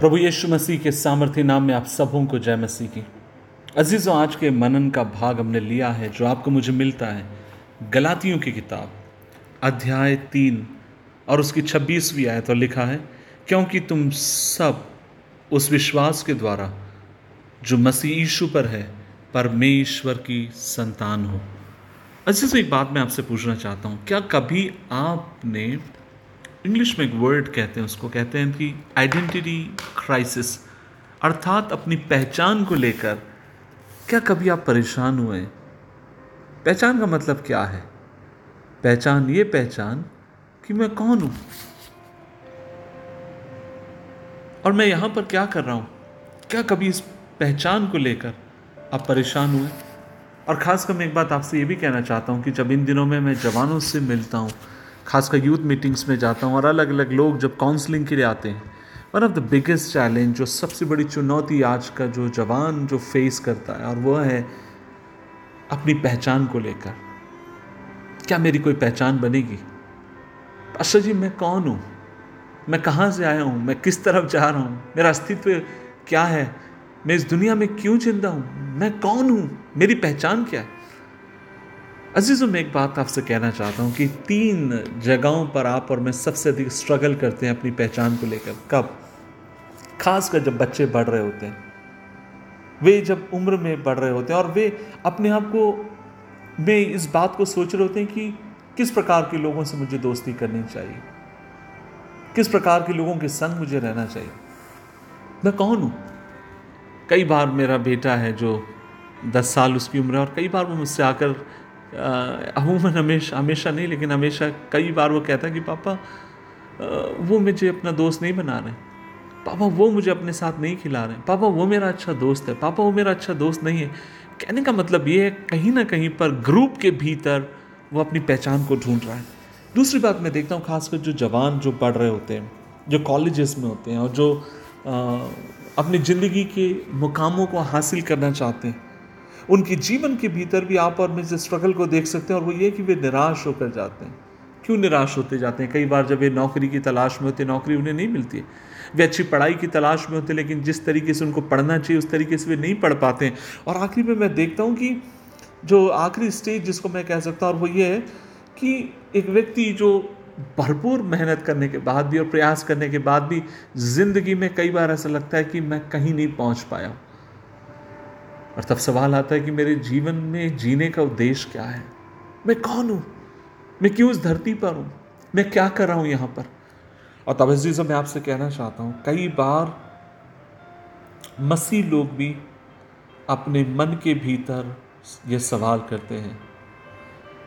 प्रभु यीशु मसीह के सामर्थ्य नाम में आप सबों को जय मसीह की। अजीज़ों, आज के मनन का भाग हमने लिया है, जो आपको मुझे मिलता है। गलातियों की किताब, अध्याय तीन और उसकी छब्बीसवीं आयत और लिखा है, क्योंकि तुम सब उस विश्वास के द्वारा, जो मसीह यीशु पर है, परमेश्वर की संतान हो। अजीज़ों, एक बात मैं आपसे पूछना चाहता हूँ, क्या कभी आपने इंग्लिश में एक वर्ड कहते हैं, उसको कहते हैं कि आइडेंटिटी क्राइसिस अर्थात अपनी पहचान को लेकर, क्या कभी आप परेशान हुए पहचान का मतलब क्या है? पहचान ये पहचान कि मैं कौन हूँ? और मैं यहाँ पर क्या कर रहा हूँ? क्या कभी इस पहचान को लेकर आप परेशान हुए और ख़ासकर मैं एक बात आपसे ये भी कहना चाहता हूँ कि जब इन दिनों में मैं जवानों से मिलता हूँ खासकर यूथ मीटिंग्स में जाता हूँ और अलग अलग लोग जब काउंसलिंग के लिए आते हैं one of the biggest challenge जो सबसे बड़ी चुनौती आज का जो जवान जो फेस करता है और वह है अपनी पहचान को लेकर। क्या मेरी कोई पहचान बनेगी? अच्छा जी, मैं कौन हूँ? मैं कहाँ से आया हूँ? मैं किस तरफ़ जा रहा हूँ? मेरा अस्तित्व क्या है? मैं इस दुनिया में क्यों ज़िंदा हूँ? मैं कौन हूँ? मेरी पहचान क्या है? अजीज़ों, मैं एक बात आपसे कहना चाहता हूँ कि तीन जगहों पर आप और मैं सबसे अधिक स्ट्रगल करते हैं अपनी पहचान को लेकर। कब? खासकर जब बच्चे बढ़ रहे होते हैं। वे जब उम्र में बढ़ रहे होते हैं और वे अपने आप को, में इस बात को सोच रहे होते हैं कि किस प्रकार के लोगों से मुझे दोस्ती करनी चाहिए? किस प्रकार के लोगों के संग मुझे रहना चाहिए? मैं कौन हूँ? कई बार मेरा बेटा है जो दस साल उसकी उम्र है और कई बार वो मुझसे आकर अमूमन हमेशा हमेशा नहीं लेकिन हमेशा कई बार वो कहता है कि पापा वो मुझे अपना दोस्त नहीं बना रहे पापा वो मुझे अपने साथ नहीं खिला रहे पापा वो मेरा अच्छा दोस्त है। पापा वो मेरा अच्छा दोस्त नहीं है। कहने का मतलब ये है कहीं ना कहीं पर ग्रुप के भीतर वो अपनी पहचान को ढूंढ रहा है। दूसरी बात मैं देखता हूँ खासकर जो जवान जो पढ़ रहे होते हैं जो कॉलेजेस में होते हैं और जो आ, अपनी ज़िंदगी के मुकामों को हासिल करना चाहते हैं उनके जीवन के भीतर भी आप और मैं इस स्ट्रगल को देख सकते हैं, और वो ये कि वे निराश होकर जाते हैं। क्यों निराश होते जाते हैं? कई बार जब वे नौकरी की तलाश में होते नौकरी उन्हें नहीं मिलती है। वे अच्छी पढ़ाई की तलाश में होते लेकिन जिस तरीके से उनको पढ़ना चाहिए, उस तरीके से वे नहीं पढ़ पाते हैं। और आखिरी में मैं देखता हूँ कि जो आखिरी स्टेज जिसको मैं कह सकता हूँ, और वो ये है कि एक व्यक्ति जो भरपूर मेहनत करने के बाद भी और प्रयास करने के बाद भी ज़िंदगी में कई बार ऐसा लगता है कि मैं कहीं नहीं पहुँच पाया। और तब सवाल आता है कि मेरे जीवन में जीने का उद्देश्य क्या है? मैं कौन हूँ? मैं क्यों इस धरती पर हूँ? मैं क्या कर रहा हूँ यहाँ पर? और तब अज़ीज़ मैं आपसे कहना चाहता हूँ, कई बार मसीह लोग भी अपने मन के भीतर ये सवाल करते हैं।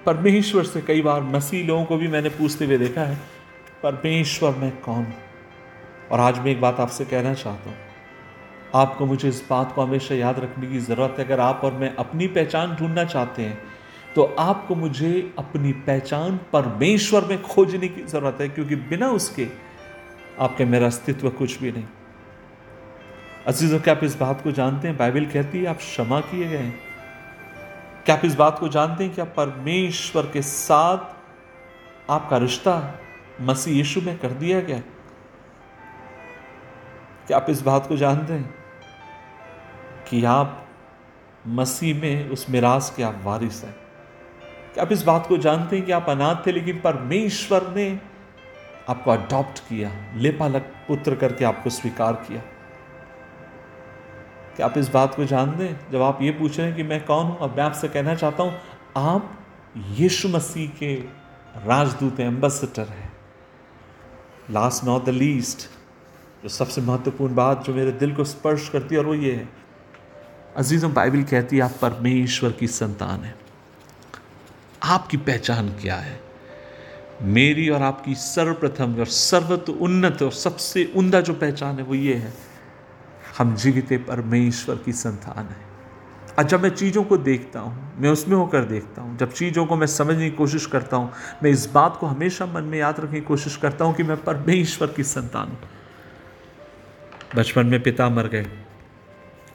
परमेश्वर से कई बार मसीह लोगों को भी मैंने पूछते हुए देखा है, परमेश्वर, मैं कौन और आज मैं एक बात आपसे कहना चाहता हूँ आपको मुझे इस बात को हमेशा याद रखने की ज़रूरत है। अगर आप और मैं अपनी पहचान ढूंढना चाहते हैं तो आपको मुझे अपनी पहचान परमेश्वर में खोजने की ज़रूरत है, क्योंकि बिना उसके आपके मेरा अस्तित्व कुछ भी नहीं। अजीज़ों, क्या आप इस बात को जानते हैं? बाइबल कहती है, आप क्षमा किए गए हैं। क्या आप इस बात को जानते हैं कि आप परमेश्वर के साथ आपका रिश्ता मसीह यीशु में कर दिया गया? क्या आप इस बात को जानते हैं? कि आप मसीह में उस मिराज के आप वारिस हैं। आप इस बात को जानते हैं कि आप अनाथ थे, लेकिन परमेश्वर ने आपको अडॉप्ट किया, लेपालक पुत्र करके आपको स्वीकार किया। क्या आप इस बात को जान दें जब आप ये पूछ रहे हैं कि मैं कौन हूँ, अब मैं आपसे कहना चाहता हूँ, आप यीशु मसीह के राजदूत हैं एम्बेसडर हैं। लास्ट नॉट द लीस्ट जो सबसे महत्वपूर्ण बात जो मेरे दिल को स्पर्श करती है, और वो ये है अजीज़ों बाइबल कहती है, आप परमेश्वर की संतान है। आपकी पहचान क्या है? मेरी और आपकी सर्वप्रथम और सर्वत उन्नत और सबसे उमदा जो पहचान है, वो ये है, हम जीवित परमेश्वर की संतान है। और जब मैं चीज़ों को देखता हूँ, मैं उसमें होकर देखता हूँ, जब चीज़ों को मैं समझने की कोशिश करता हूँ, मैं इस बात को हमेशा मन में याद रखने की कोशिश करता हूँ कि मैं परमेश्वर की संतान हूँ। बचपन में पिता मर गए,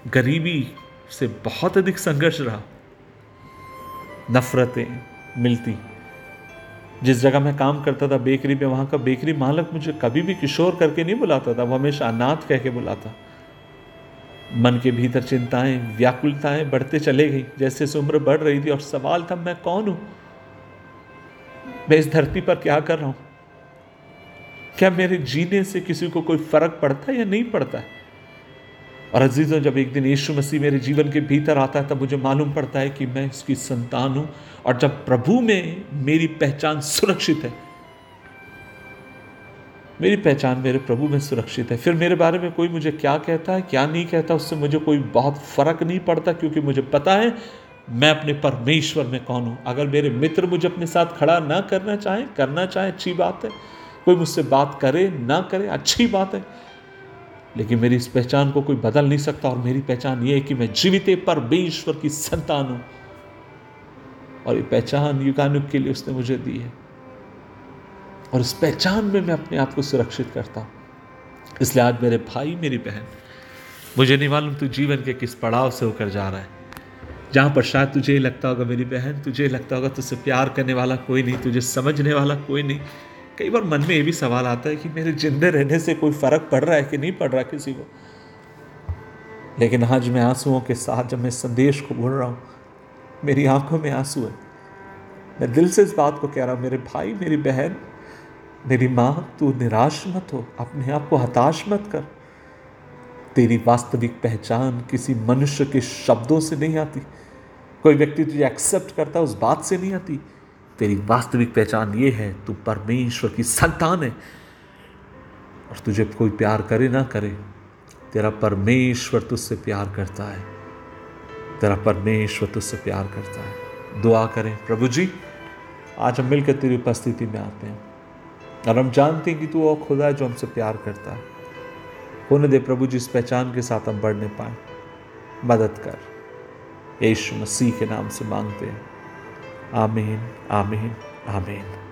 गरीबी से बहुत अधिक संघर्ष रहा। नफरतें मिलती। जिस जगह मैं काम करता था बेकरी में वहाँ का बेकरी मालक मुझे कभी भी किशोर करके नहीं बुलाता था, वो हमेशा अनाथ कह के बुलाता। मन के भीतर चिंताएँ, व्याकुलताएँ बढ़ते चले गई। जैसे जैसे उम्र बढ़ रही थी और सवाल था, मैं कौन हूँ? मैं इस धरती पर क्या कर रहा हूँ? क्या मेरे जीने से किसी को कोई फ़र्क पड़ता है या नहीं पड़ता है? और अजीज़ों, जब एक दिन यीशु मसीह मेरे जीवन के भीतर आता है, तब मुझे मालूम पड़ता है कि मैं इसकी संतान हूँ। और जब प्रभु में मेरी पहचान सुरक्षित है, मेरी पहचान मेरे प्रभु में सुरक्षित है, फिर मेरे बारे में कोई मुझे क्या कहता है, क्या नहीं कहता, उससे मुझे कोई बहुत फ़र्क नहीं पड़ता, क्योंकि मुझे पता है मैं अपने परमेश्वर में कौन हूँ। अगर मेरे मित्र मुझे अपने साथ खड़ा ना करना चाहे करना चाहे, अच्छी बात है। कोई मुझसे बात करे, ना करे, अच्छी बात है। लेकिन मेरी इस पहचान को कोई बदल नहीं सकता और मेरी पहचान ये है कि मैं जीवित परमेश्वर की संतान हूँ। और ये पहचान युगानुग के लिए उसने मुझे दी है। और उस पहचान में मैं अपने आप को सुरक्षित करता हूँ। इसलिए आज मेरे भाई, मेरी बहन, मुझे नहीं मालूम तू जीवन के किस पड़ाव से होकर जा रहा है। जहाँ पर शायद तुझे लगता होगा, मेरी बहन, तुझे लगता होगा, तुझसे प्यार करने वाला कोई नहीं, तुझे समझने वाला कोई नहीं। कई बार मन में ये भी सवाल आता है कि मेरे जिंदे रहने से कोई फ़र्क पड़ रहा है कि नहीं पड़ रहा किसी को? लेकिन आज मैं आंसुओं के साथ जब मैं संदेश को बोल रहा हूँ, मेरी आँखों में आँसू है। मैं दिल से इस बात को कह रहा हूँ, मेरे भाई, मेरी बहन, मेरी माँ, तू निराश मत हो, अपने आप को हताश मत कर। तेरी वास्तविक पहचान किसी मनुष्य के शब्दों से नहीं आती। कोई व्यक्ति तुझे एक्सेप्ट करता उस बात से नहीं आती। तेरी वास्तविक पहचान ये है, तू परमेश्वर की संतान है। और तुझे कोई प्यार करे ना करे, तेरा परमेश्वर तुझसे प्यार करता है। तेरा परमेश्वर तुझसे प्यार करता है। दुआ करें प्रभु जी, आज हम मिलकर तेरी उपस्थिति में आते हैं। और हम जानते हैं कि तू वो खुदा है जो हमसे प्यार करता है। होने दे प्रभु जी, इस पहचान के साथ हम बढ़ने पाए। मदद कर। यीशु मसीह के नाम से मांगते हैं। आमीन आमीन आमीन